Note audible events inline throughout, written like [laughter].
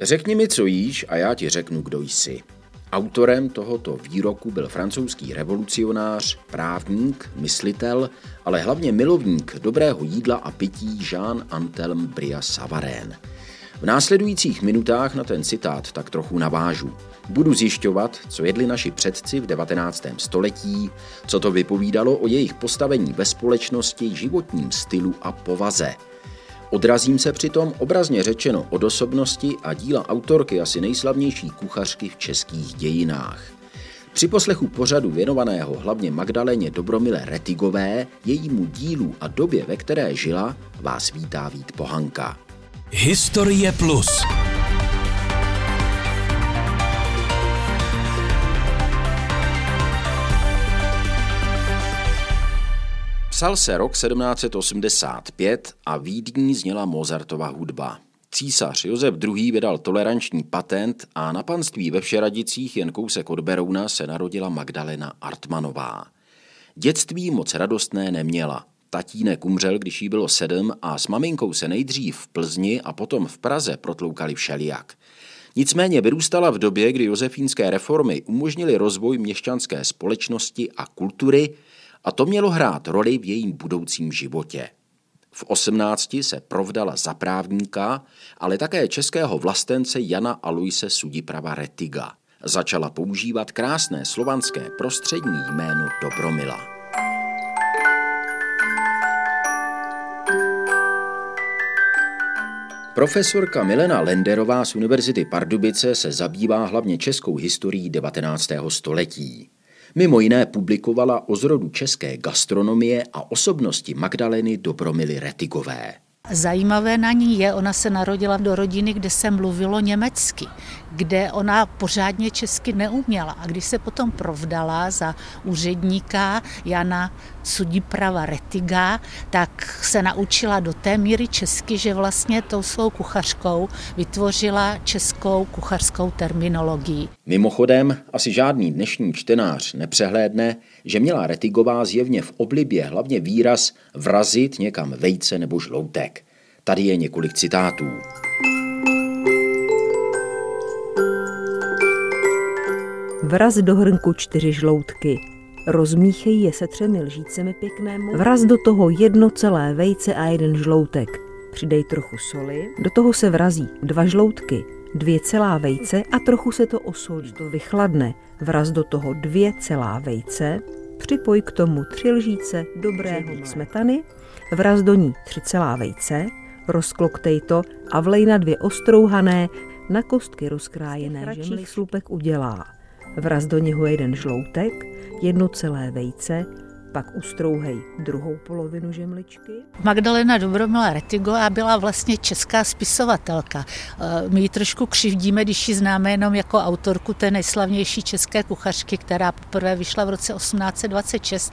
Řekni mi, co jíš a já ti řeknu, kdo jsi. Autorem tohoto výroku byl francouzský revolucionář, právník, myslitel, ale hlavně milovník dobrého jídla a pití Jean Antelme Bria Savarén. V následujících minutách na ten citát tak trochu navážu. Budu zjišťovat, co jedli naši předci v 19. století, co to vypovídalo o jejich postavení ve společnosti, životním stylu a povaze – Odrazím se přitom obrazně řečeno od osobnosti a díla autorky asi nejslavnější kuchařky v českých dějinách. Při poslechu pořadu věnovaného hlavně Magdaleně Dobromile Retigové, jejímu dílu a době, ve které žila, vás vítá Vít Pohanka. Historie Plus. Psal se rok 1785 a Vídní zněla Mozartova hudba. Císař Josef II. vydal toleranční patent a na panství ve Všeradicích jen kousek od Berouna se narodila Magdalena Artmanová. Dětství moc radostné neměla. Tatínek umřel, když jí bylo sedm a s maminkou se nejdřív v Plzni a potom v Praze protloukali všelijak. Nicméně vyrůstala v době, kdy josefínské reformy umožnily rozvoj měšťanské společnosti a kultury, a to mělo hrát roli v jejím budoucím životě. V 18 se provdala za právníka, ale také českého vlastence Jana Aloise Sudiprava Retiga. Začala používat krásné slovanské prostřední jméno Dobromila. Profesorka Milena Lenderová z Univerzity Pardubice se zabývá hlavně českou historií 19. století. Mimo jiné publikovala o zrodu české gastronomie a osobnosti Magdaleny Dobromily Retigové. Zajímavé na ní je, ona se narodila do rodiny, kde se mluvilo německy, kde ona pořádně česky neuměla. A když se potom provdala za úředníka Jana Sudiprava Retiga, tak se naučila do té míry česky, že vlastně tou svou kuchařkou vytvořila českou kuchařskou terminologii. Mimochodem, asi žádný dnešní čtenář nepřehlédne, že měla Retigová zjevně v oblibě hlavně výraz vrazit někam vejce nebo žloutek. Tady je několik citátů. Vraz do hrnku čtyři žloutky, rozmíchej je se třemi lžícemi pěknému, vraz do toho jedno celé vejce a jeden žloutek, přidej trochu soli, do toho se vrazí dva žloutky, dvě celá vejce a trochu se to osolí. To vychladne, vraz do toho dvě celá vejce, připoj k tomu tři lžíce dobrého smetany, vraz do ní tři celá vejce, rozkloktej to a vlej na dvě ostrouhané, na kostky rozkrájené žemly slupek udělá. Vraz do něho jeden žloutek, jedno celé vejce, pak ustrouhej druhou polovinu žemličky. Magdalena Dobromila Retigová byla vlastně česká spisovatelka. Eh, my ji trošku křivdíme, když ji známe jenom jako autorku té nejslavnější české kuchařky, která poprvé vyšla v roce 1826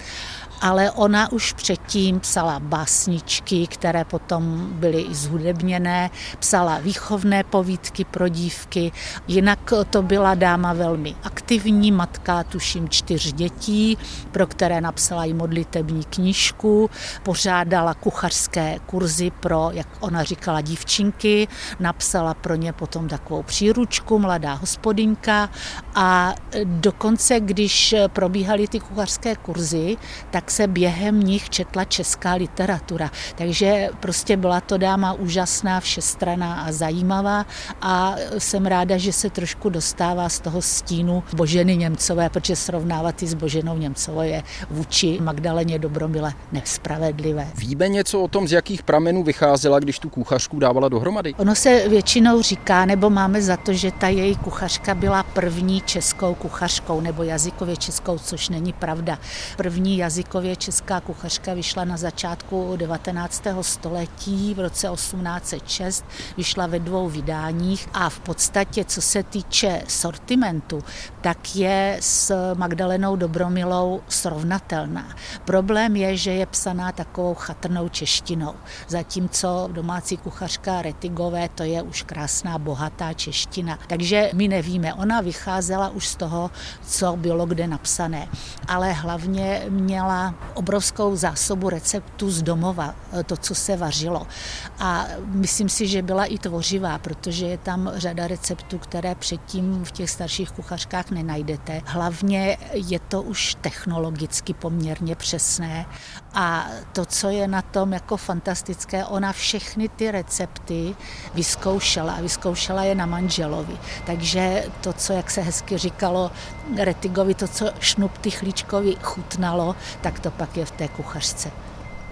ale ona už předtím psala básničky, které potom byly i zhudebněné, psala výchovné povídky pro dívky, jinak to byla dáma velmi aktivní, matka tuším čtyř dětí, pro které napsala i modlitební knížku, pořádala kuchařské kurzy pro, jak ona říkala, dívčinky, napsala pro ně potom takovou příručku, mladá hospodinka a dokonce, když probíhaly ty kuchařské kurzy, tak se během nich četla česká literatura. Takže prostě byla to dáma úžasná, všestraná a zajímavá a jsem ráda, že se trošku dostává z toho stínu Boženy Němcové, protože srovnávat i s Boženou Němcovou je vůči Magdaleně Dobromile nespravedlivé. Víme něco o tom, z jakých pramenů vycházela, když tu kuchařku dávala dohromady? Ono se většinou říká, nebo máme za to, že ta její kuchařka byla první českou kuchařkou nebo jazykově českou, což není pravda. První jazykově celkově česká kuchařka vyšla na začátku 19. století v roce 1806, vyšla ve dvou vydáních a v podstatě, co se týče sortimentu, tak je s Magdalenou Dobromilou srovnatelná. Problém je, že je psaná takovou chatrnou češtinou, zatímco domácí kuchařka Retigové to je už krásná, bohatá čeština. Takže my nevíme, ona vycházela už z toho, co bylo kde napsané, ale hlavně měla obrovskou zásobu receptů z domova, to, co se vařilo. A myslím si, že byla i tvořivá, protože je tam řada receptů, které předtím v těch starších kuchařkách nenajdete. Hlavně je to už technologicky poměrně přesné a to, co je na tom jako fantastické, ona všechny ty recepty vyzkoušela a vyzkoušela je na manželovi. Takže to, co, jak se hezky říkalo Retigovi, to, co Šnuptychlíčkovi chutnalo, tak to pak je v té kuchařce.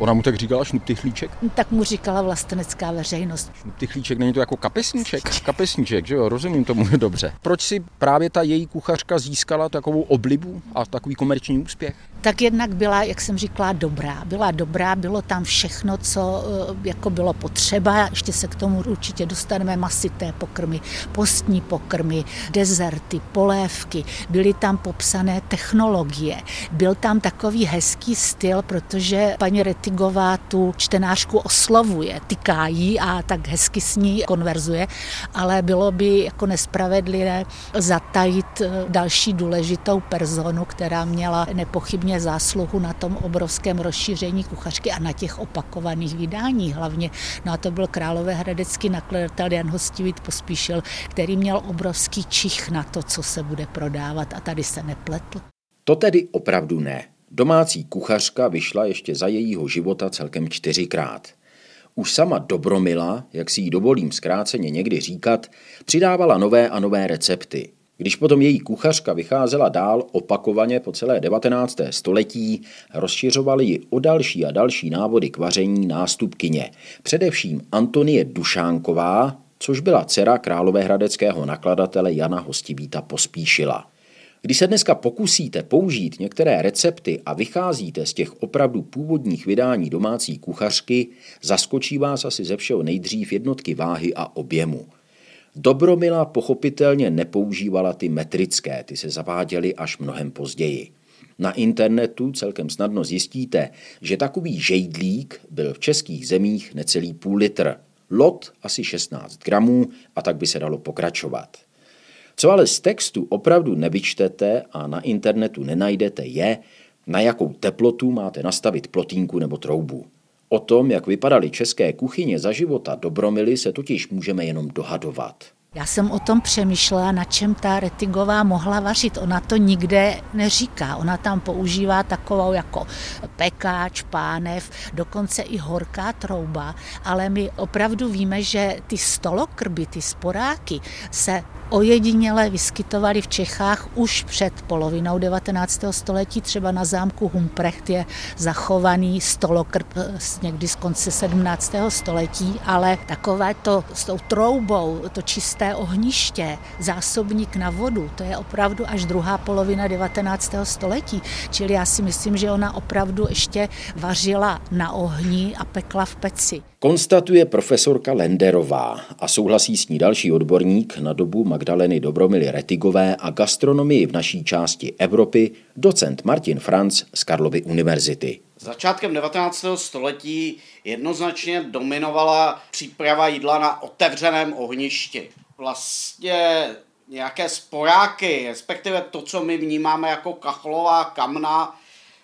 Ona mu tak říkala šnuptychlíček? Tak mu říkala vlastenecká veřejnost. Šnuptychlíček není to jako kapesníček? Kapesníček, že jo, rozumím tomu dobře. Proč si právě ta její kuchařka získala takovou oblibu a takový komerční úspěch? tak jednak byla, jak jsem říkala, dobrá. Byla dobrá, bylo tam všechno, co eh, jako bylo potřeba. Ještě se k tomu určitě dostaneme masité pokrmy, postní pokrmy, dezerty, polévky. Byly tam popsané technologie. Byl tam takový hezký styl, protože paní Retigová tu čtenářku oslovuje, tyká jí a tak hezky s ní konverzuje, ale bylo by jako nespravedlivé zatajit eh, další důležitou personu, která měla nepochybně zásluhu na tom obrovském rozšíření kuchařky a na těch opakovaných vydáních hlavně. No a to byl královéhradecký nakladatel Jan Hostivit Pospíšil, který měl obrovský čich na to, co se bude prodávat a tady se nepletl. To tedy opravdu ne. Domácí kuchařka vyšla ještě za jejího života celkem čtyřikrát. Už sama Dobromila, jak si jí dovolím zkráceně někdy říkat, přidávala nové a nové recepty. Když potom její kuchařka vycházela dál opakovaně po celé 19. století, rozšiřovali ji o další a další návody k vaření nástupkyně, především Antonie Dušánková, což byla dcera královéhradeckého nakladatele Jana Hostivíta Pospíšila. Když se dneska pokusíte použít některé recepty a vycházíte z těch opravdu původních vydání domácí kuchařky, zaskočí vás asi ze všeho nejdřív jednotky váhy a objemu – Dobromila pochopitelně nepoužívala ty metrické, ty se zaváděly až mnohem později. Na internetu celkem snadno zjistíte, že takový žejdlík byl v českých zemích necelý půl litr, lot asi 16 gramů a tak by se dalo pokračovat. Co ale z textu opravdu nevyčtete a na internetu nenajdete je, na jakou teplotu máte nastavit plotínku nebo troubu. O tom, jak vypadaly české kuchyně za života Dobromily, se totiž můžeme jenom dohadovat. Já jsem o tom přemýšlela, na čem ta Retigová mohla vařit. Ona to nikde neříká. Ona tam používá takovou jako pekáč, pánev, dokonce i horká trouba, ale my opravdu víme, že ty stolokrby, ty sporáky se ojediněle vyskytovaly v Čechách už před polovinou 19. století. Třeba na zámku Humprecht je zachovaný stolokrb někdy z konce 17. století, ale takové to s tou troubou, to čisté ohniště, zásobník na vodu, to je opravdu až druhá polovina 19. století. Čili já si myslím, že ona opravdu ještě vařila na ohni a pekla v peci. Konstatuje profesorka Lenderová a souhlasí s ní další odborník na dobu Magdaleny Dobromily Retigové a gastronomii v naší části Evropy, docent Martin Franc z Karlovy univerzity. Začátkem 19. století jednoznačně dominovala příprava jídla na otevřeném ohništi. Vlastně nějaké sporáky, respektive to, co my vnímáme jako kachlová kamna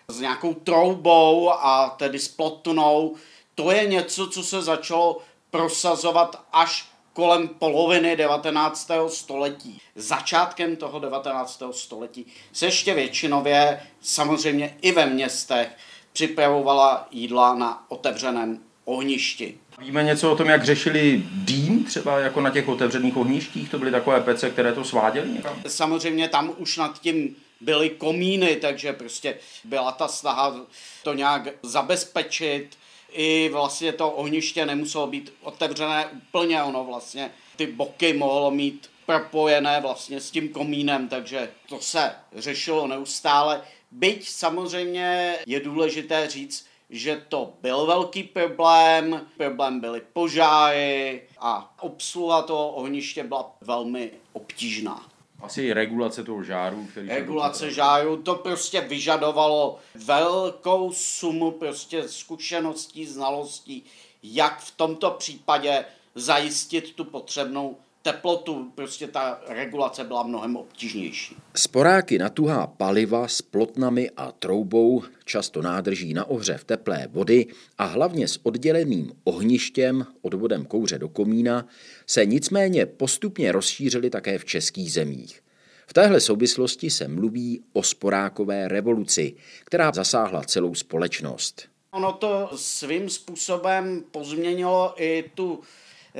s nějakou troubou a tedy s plotnou, to je něco, co se začalo prosazovat až kolem poloviny 19. století. Začátkem toho 19. století se ještě většinově, samozřejmě i ve městech, připravovala jídla na otevřeném ohništi. Víme něco o tom, jak řešili dým třeba jako na těch otevřených ohništích? To byly takové pece, které to sváděly někam? Samozřejmě tam už nad tím byly komíny, takže prostě byla ta snaha to nějak zabezpečit i vlastně to ohniště nemuselo být otevřené úplně, ono vlastně ty boky mohlo mít propojené vlastně s tím komínem, takže to se řešilo neustále. Byť samozřejmě je důležité říct, že to byl velký problém, problém byly požáry a obsluha toho ohniště byla velmi obtížná. Asi regulace toho žáru. Který regulace žáru, to prostě vyžadovalo velkou sumu prostě zkušeností, znalostí, jak v tomto případě zajistit tu potřebnou teplotu, prostě ta regulace byla mnohem obtížnější. Sporáky na tuhá paliva s plotnami a troubou, často nádrží na ohřev teplé vody a hlavně s odděleným ohništěm odvodem kouře do komína se nicméně postupně rozšířily také v českých zemích. V téhle souvislosti se mluví o sporákové revoluci, která zasáhla celou společnost. Ono to svým způsobem pozměnilo i tu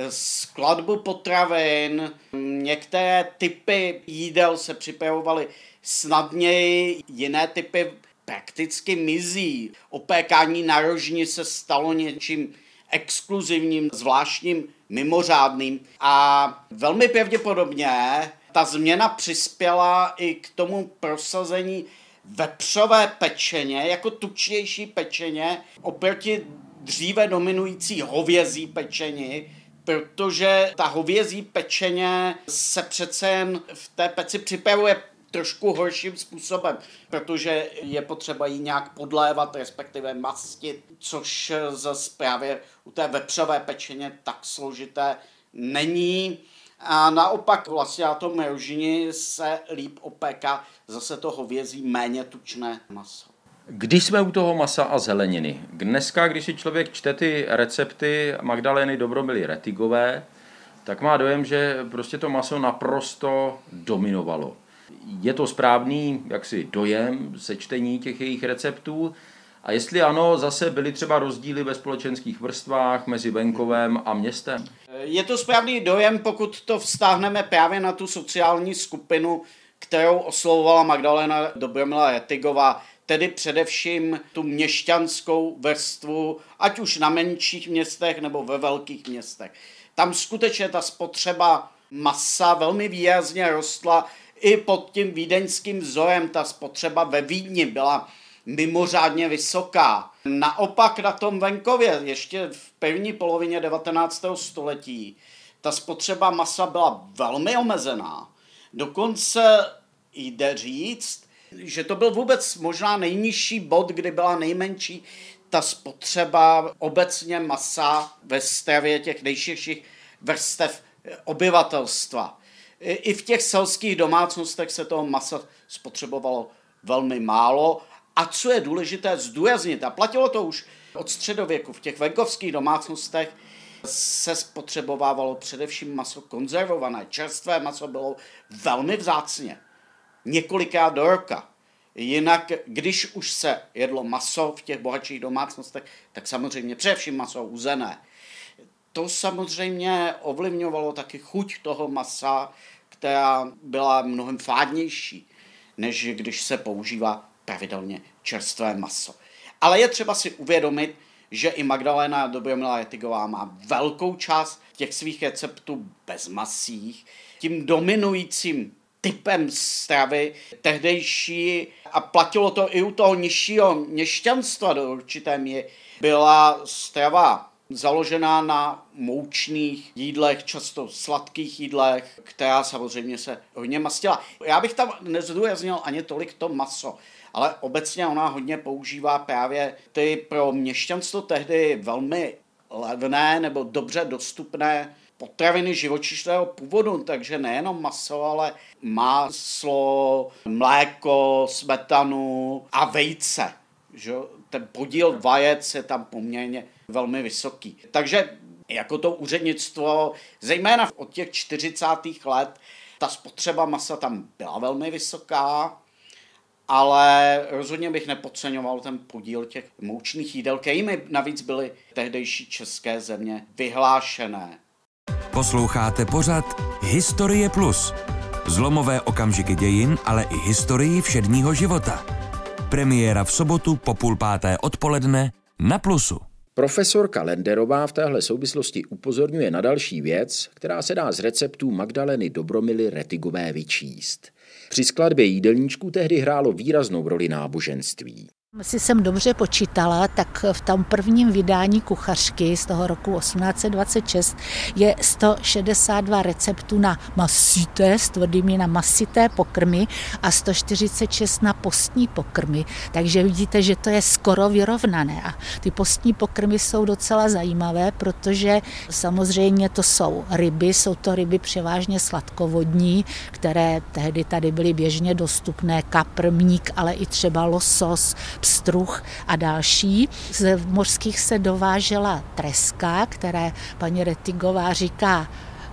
skladbu potravin, některé typy jídel se připravovaly snadněji, jiné typy prakticky mizí. Opékání na rožni se stalo něčím exkluzivním, zvláštním, mimořádným. A velmi pravděpodobně ta změna přispěla i k tomu prosazení vepřové pečeně jako tučnější pečeně oproti dříve dominující hovězí pečení, protože ta hovězí pečeně se přece jen v té peci připravuje trošku horším způsobem, protože je potřeba ji nějak podlévat, respektive mastit, což zase právě u té vepřové pečeně tak složité není. A naopak vlastně na tom rožini se líp opéká zase to hovězí méně tučné maso. Když jsme u toho masa a zeleniny, dneska, když si člověk čte ty recepty Magdaleny Dobromily Retigové, tak má dojem, že prostě to maso naprosto dominovalo. Je to správný jaksi dojem sečtení těch jejich receptů? A jestli ano, zase byly třeba rozdíly ve společenských vrstvách mezi venkovem a městem? Je to správný dojem, pokud to vztáhneme právě na tu sociální skupinu, kterou oslovovala Magdalena Dobromila Retigová tedy především tu měšťanskou vrstvu, ať už na menších městech nebo ve velkých městech. Tam skutečně ta spotřeba masa velmi výrazně rostla i pod tím vídeňským vzorem. Ta spotřeba ve Vídni byla mimořádně vysoká. Naopak na tom venkově, ještě v první polovině 19. století, ta spotřeba masa byla velmi omezená. Dokonce jde říct, že to byl vůbec možná nejnižší bod, kdy byla nejmenší ta spotřeba obecně masa ve stravě těch nejširších vrstev obyvatelstva. I v těch selských domácnostech se toho masa spotřebovalo velmi málo. A co je důležité zdůraznit, a platilo to už od středověku, v těch venkovských domácnostech se spotřebovávalo především maso konzervované. Čerstvé maso bylo velmi vzácně několikrát do roka. Jinak, když už se jedlo maso v těch bohatších domácnostech, tak samozřejmě především maso uzené. To samozřejmě ovlivňovalo taky chuť toho masa, která byla mnohem fádnější, než když se používá pravidelně čerstvé maso. Ale je třeba si uvědomit, že i Magdalena Dobromila Jetigová má velkou část těch svých receptů bez masích. Tím dominujícím typem stravy tehdejší a platilo to i u toho nižšího měšťanstva do určité míry. Byla strava založená na moučných jídlech, často sladkých jídlech, která samozřejmě se hodně mastila. Já bych tam nezdůraznil ani tolik to maso, ale obecně ona hodně používá právě ty pro měšťanstvo tehdy velmi levné nebo dobře dostupné potraviny živočišného původu, takže nejenom maso, ale máslo, mléko, smetanu a vejce. Že? Ten podíl vajec je tam poměrně velmi vysoký. Takže jako to úřednictvo, zejména od těch 40. let, ta spotřeba masa tam byla velmi vysoká, ale rozhodně bych nepodceňoval ten podíl těch moučných jídel, kterými navíc byly tehdejší české země vyhlášené. Posloucháte pořad Historie Plus. Zlomové okamžiky dějin, ale i historii všedního života. Premiéra v sobotu po půl páté odpoledne na Plusu. Profesorka Lenderová v téhle souvislosti upozorňuje na další věc, která se dá z receptů Magdaleny Dobromily Retigové vyčíst. Při skladbě jídelníčků tehdy hrálo výraznou roli náboženství. Si jsem dobře počítala, tak v tom prvním vydání kuchařky z toho roku 1826 je 162 receptů na masité, s tvrdými na masité pokrmy a 146 na postní pokrmy. Takže vidíte, že to je skoro vyrovnané. A ty postní pokrmy jsou docela zajímavé, protože samozřejmě to jsou ryby, jsou to ryby převážně sladkovodní, které tehdy tady byly běžně dostupné, kapr, mník, ale i třeba losos, pstruh a další. Z mořských se dovážela treska, které paní Retigová říká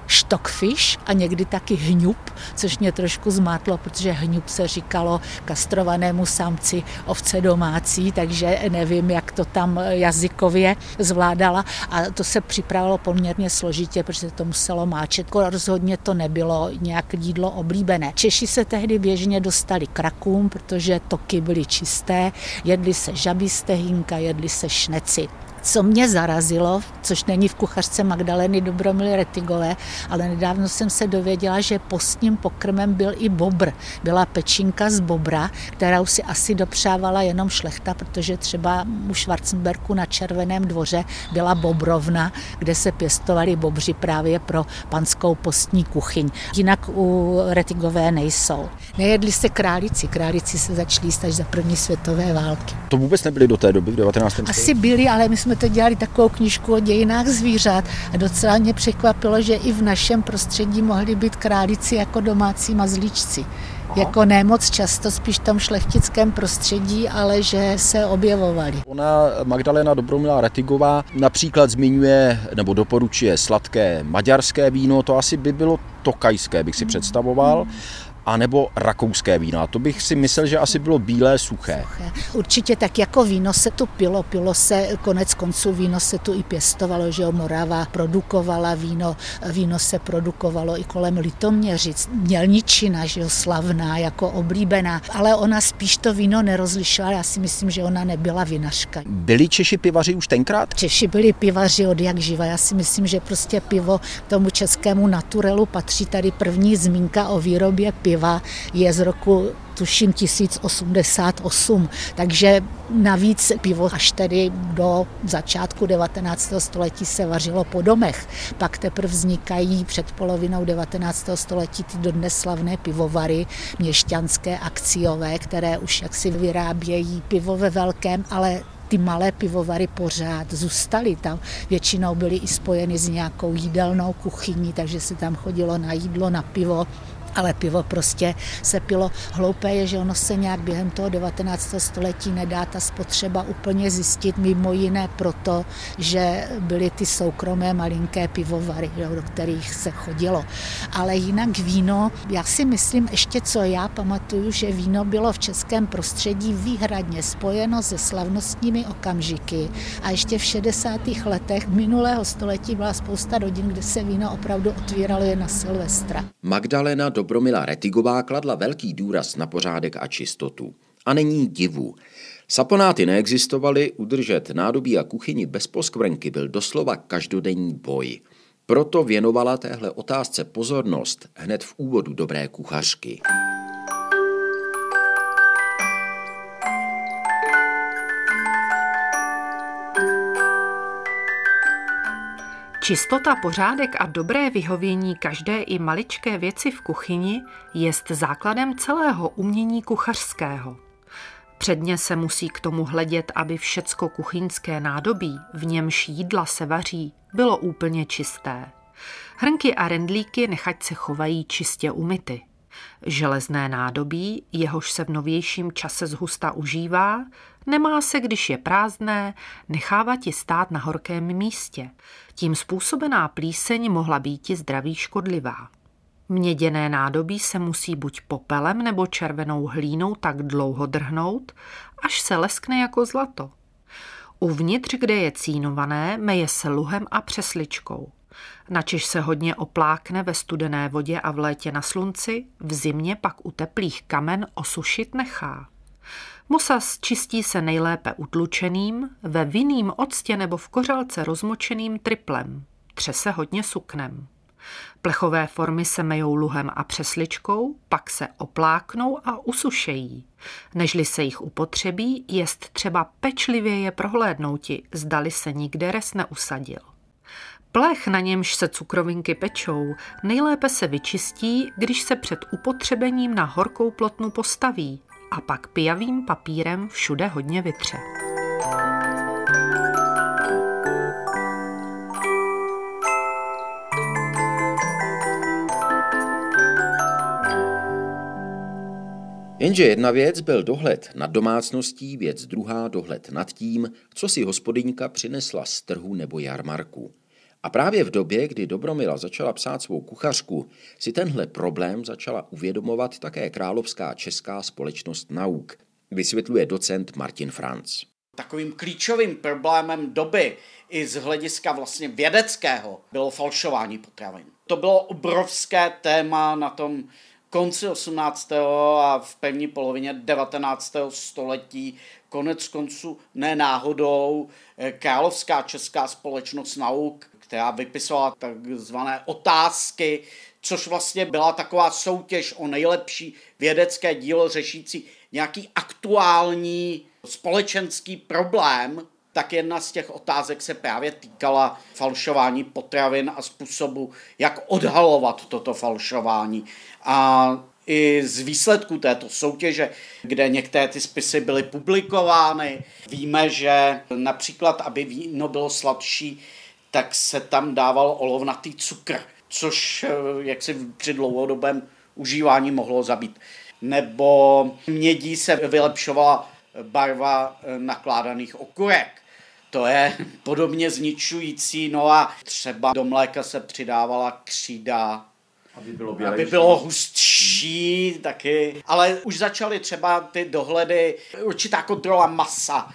stockfish a někdy taky hňub, což mě trošku zmátlo, protože hňub se říkalo kastrovanému samci ovce domácí, takže nevím, jak to tam jazykově zvládala a to se připravilo poměrně složitě, protože to muselo máčet. Rozhodně to nebylo nějak jídlo oblíbené. Češi se tehdy běžně dostali krakům, protože toky byly čisté, jedli se žabí stehínka, jedli se šneci. Co mě zarazilo, což není v kuchařce Magdaleny Dobromily Retigové, ale nedávno jsem se dověděla, že postním pokrmem byl i bobr. Byla pečinka z bobra, kterou si asi dopřávala jenom šlechta, protože třeba u Schwarzenberku na Červeném dvoře byla bobrovna, kde se pěstovali bobři právě pro panskou postní kuchyň. Jinak u Retigové nejsou. Nejedli se králici, králici se začali jíst až za první světové války. To vůbec nebyly do té doby v 19. Asi byli, ale my jsme jsme to dělali takovou knižku o dějinách zvířat a docela mě překvapilo, že i v našem prostředí mohli být králíci jako domácí mazlíčci. Aha. Jako ne moc často, spíš v tom šlechtickém prostředí, ale že se objevovali. Ona, Magdalena Dobromila Retigová, například zmiňuje nebo doporučuje sladké maďarské víno, to asi by bylo tokajské, bych si představoval anebo rakouské vína. To bych si myslel, že asi bylo bílé suché. suché. Určitě tak jako víno se tu pilo, pilo se konec konců víno se tu i pěstovalo, že jo, Morava produkovala víno, víno se produkovalo i kolem Litoměřic, Mělničina, že jo, slavná, jako oblíbená, ale ona spíš to víno nerozlišovala, já si myslím, že ona nebyla vinařka. Byli Češi pivaři už tenkrát? Češi byli pivaři od jak živa, já si myslím, že prostě pivo tomu českému naturelu patří tady první zmínka o výrobě piva piva je z roku tuším 1088, takže navíc pivo až tedy do začátku 19. století se vařilo po domech. Pak teprve vznikají před polovinou 19. století ty dodnes slavné pivovary, měšťanské, akciové, které už jaksi vyrábějí pivo ve velkém, ale ty malé pivovary pořád zůstaly tam. Většinou byly i spojeny s nějakou jídelnou kuchyní, takže se tam chodilo na jídlo, na pivo ale pivo prostě se pilo. Hloupé je, že ono se nějak během toho 19. století nedá ta spotřeba úplně zjistit, mimo jiné proto, že byly ty soukromé malinké pivovary, do kterých se chodilo. Ale jinak víno, já si myslím ještě, co já pamatuju, že víno bylo v českém prostředí výhradně spojeno se slavnostními okamžiky a ještě v 60. letech minulého století byla spousta rodin, kde se víno opravdu otvíralo jen na Silvestra. Magdalena do Dobromila Retigová kladla velký důraz na pořádek a čistotu. A není divu. Saponáty neexistovaly, udržet nádobí a kuchyni bez poskvrnky byl doslova každodenní boj. Proto věnovala téhle otázce pozornost hned v úvodu dobré kuchařky. Čistota, pořádek a dobré vyhovění každé i maličké věci v kuchyni jest základem celého umění kuchařského. Předně se musí k tomu hledět, aby všecko kuchyňské nádobí, v němž jídla se vaří, bylo úplně čisté. Hrnky a rendlíky nechať se chovají čistě umyty. Železné nádobí, jehož se v novějším čase zhusta užívá, nemá se, když je prázdné, nechávat ji stát na horkém místě. Tím způsobená plíseň mohla být i zdraví škodlivá. Měděné nádobí se musí buď popelem nebo červenou hlínou tak dlouho drhnout, až se leskne jako zlato. Uvnitř, kde je cínované, meje se luhem a přesličkou. Načež se hodně oplákne ve studené vodě a v létě na slunci, v zimě pak u teplých kamen osušit nechá. Mosas čistí se nejlépe utlučeným, ve vinným octě nebo v kořalce rozmočeným triplem. Tře se hodně suknem. Plechové formy se mejou luhem a přesličkou, pak se opláknou a usušejí. Nežli se jich upotřebí, jest třeba pečlivě je prohlédnouti, zdali se nikde res neusadil. Plech, na němž se cukrovinky pečou, nejlépe se vyčistí, když se před upotřebením na horkou plotnu postaví a pak pijavým papírem všude hodně vytře. Jenže jedna věc byl dohled nad domácností, věc druhá dohled nad tím, co si hospodyňka přinesla z trhu nebo jarmarku. A právě v době, kdy Dobromila začala psát svou kuchařku, si tenhle problém začala uvědomovat také Královská česká společnost nauk, vysvětluje docent Martin Franc. Takovým klíčovým problémem doby i z hlediska vlastně vědeckého bylo falšování potravin. To bylo obrovské téma na tom konci 18. a v první polovině 19. století. Konec konců ne náhodou eh, Královská česká společnost nauk, která vypisovala takzvané otázky, což vlastně byla taková soutěž o nejlepší vědecké dílo řešící nějaký aktuální společenský problém, tak jedna z těch otázek se právě týkala falšování potravin a způsobu, jak odhalovat toto falšování. A i z výsledků této soutěže, kde některé ty spisy byly publikovány, víme, že například, aby víno bylo sladší, tak se tam dával olovnatý cukr, což eh, jak si při dlouhodobém užívání mohlo zabít. Nebo mědí se vylepšovala barva eh, nakládaných okurek to je [laughs] podobně zničující. No a třeba do mléka se přidávala křída, aby bylo, aby bylo hustší taky. Ale už začaly třeba ty dohledy, určitá kontrola masa,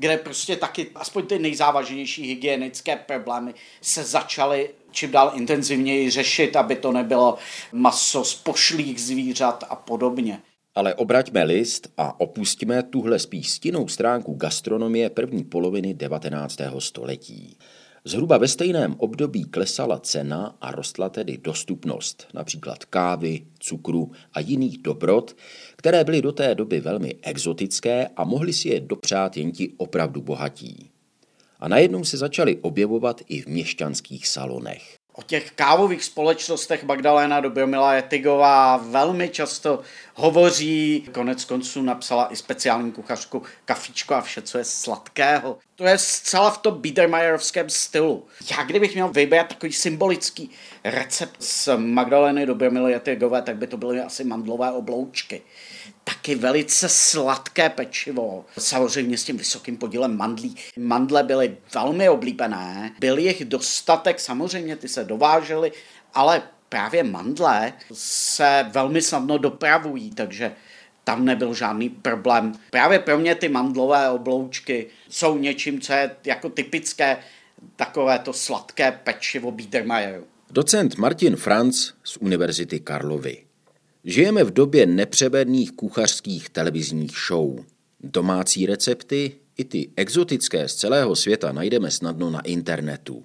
kde prostě taky aspoň ty nejzávažnější hygienické problémy se začaly čím dál intenzivněji řešit, aby to nebylo maso z pošlých zvířat a podobně. Ale obraťme list a opustíme tuhle spíš stinnou stránku gastronomie první poloviny 19. století. Zhruba ve stejném období klesala cena a rostla tedy dostupnost například kávy, cukru a jiných dobrot, které byly do té doby velmi exotické a mohli si je dopřát jen ti opravdu bohatí. A najednou se začaly objevovat i v měšťanských salonech. O těch kávových společnostech Magdalena Dobromila Jetigová velmi často hovoří. Konec konců napsala i speciální kuchařku Kafičko a vše, co je sladkého. To je zcela v tom Biedermeierovském stylu. Já kdybych měl vybrat takový symbolický recept z Magdaleny Dobromily Jetigové, tak by to byly asi mandlové obloučky taky velice sladké pečivo, samozřejmě s tím vysokým podílem mandlí. Mandle byly velmi oblíbené, byl jich dostatek, samozřejmě ty se dovážely, ale právě mandle se velmi snadno dopravují, takže tam nebyl žádný problém. Právě pro mě ty mandlové obloučky jsou něčím, co je jako typické takové to sladké pečivo Biedermeieru. Docent Martin Franz z Univerzity Karlovy. Žijeme v době nepřebedných kuchařských televizních show. Domácí recepty i ty exotické z celého světa najdeme snadno na internetu.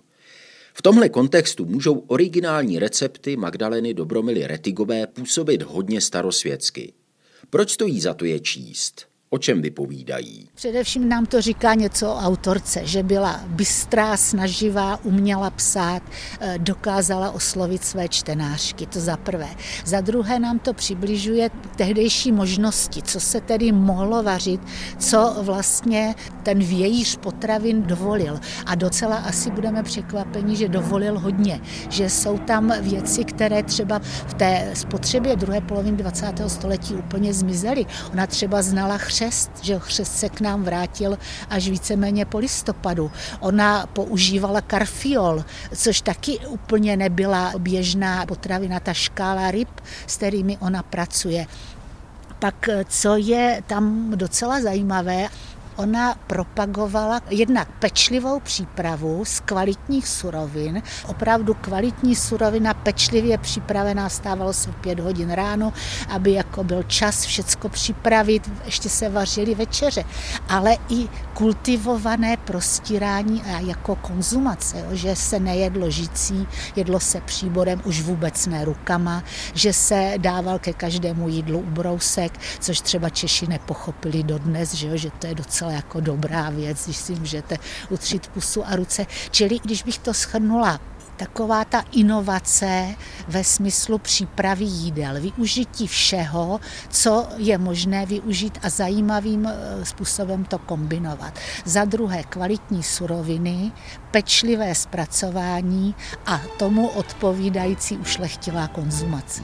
V tomhle kontextu můžou originální recepty Magdaleny Dobromily Retigové působit hodně starosvětsky. Proč stojí za to je číst? O čem vypovídají? Především nám to říká něco o autorce, že byla bystrá, snaživá, uměla psát, eh, dokázala oslovit své čtenářky, to za prvé. Za druhé nám to přibližuje tehdejší možnosti, co se tedy mohlo vařit, co vlastně ten vějíř potravin dovolil. A docela asi budeme překvapeni, že dovolil hodně, že jsou tam věci, které třeba v té spotřebě druhé poloviny 20. století úplně zmizely. Ona třeba znala chře chřest, že chřest se k nám vrátil až víceméně po listopadu. Ona používala karfiol, což taky úplně nebyla běžná potravina, ta škála ryb, s kterými ona pracuje. Pak co je tam docela zajímavé, Ona propagovala jednak pečlivou přípravu z kvalitních surovin, opravdu kvalitní surovina, pečlivě připravená, stávalo se v pět hodin ráno, aby jako byl čas všecko připravit, ještě se vařily večeře, ale i kultivované prostírání a jako konzumace, jo, že se nejedlo žicí, jedlo se příborem, už vůbec ne rukama, že se dával ke každému jídlu ubrousek, což třeba Češi nepochopili dodnes, že, jo, že to je docela jako dobrá věc, když si můžete utřít pusu a ruce. Čili když bych to schrnula, taková ta inovace ve smyslu přípravy jídel, využití všeho, co je možné využít a zajímavým eh, způsobem to kombinovat. Za druhé kvalitní suroviny, pečlivé zpracování a tomu odpovídající ušlechtilá konzumace.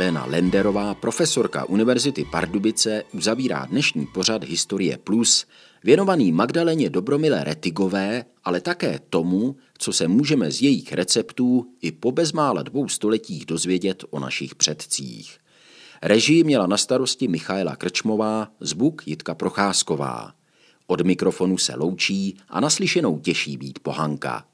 Milena Lenderová, profesorka Univerzity Pardubice, uzavírá dnešní pořad Historie Plus, věnovaný Magdaleně Dobromile Retigové, ale také tomu, co se můžeme z jejich receptů i po bezmála dvou stoletích dozvědět o našich předcích. Režii měla na starosti Michaela Krčmová, zvuk Jitka Procházková. Od mikrofonu se loučí a naslyšenou těší být pohanka.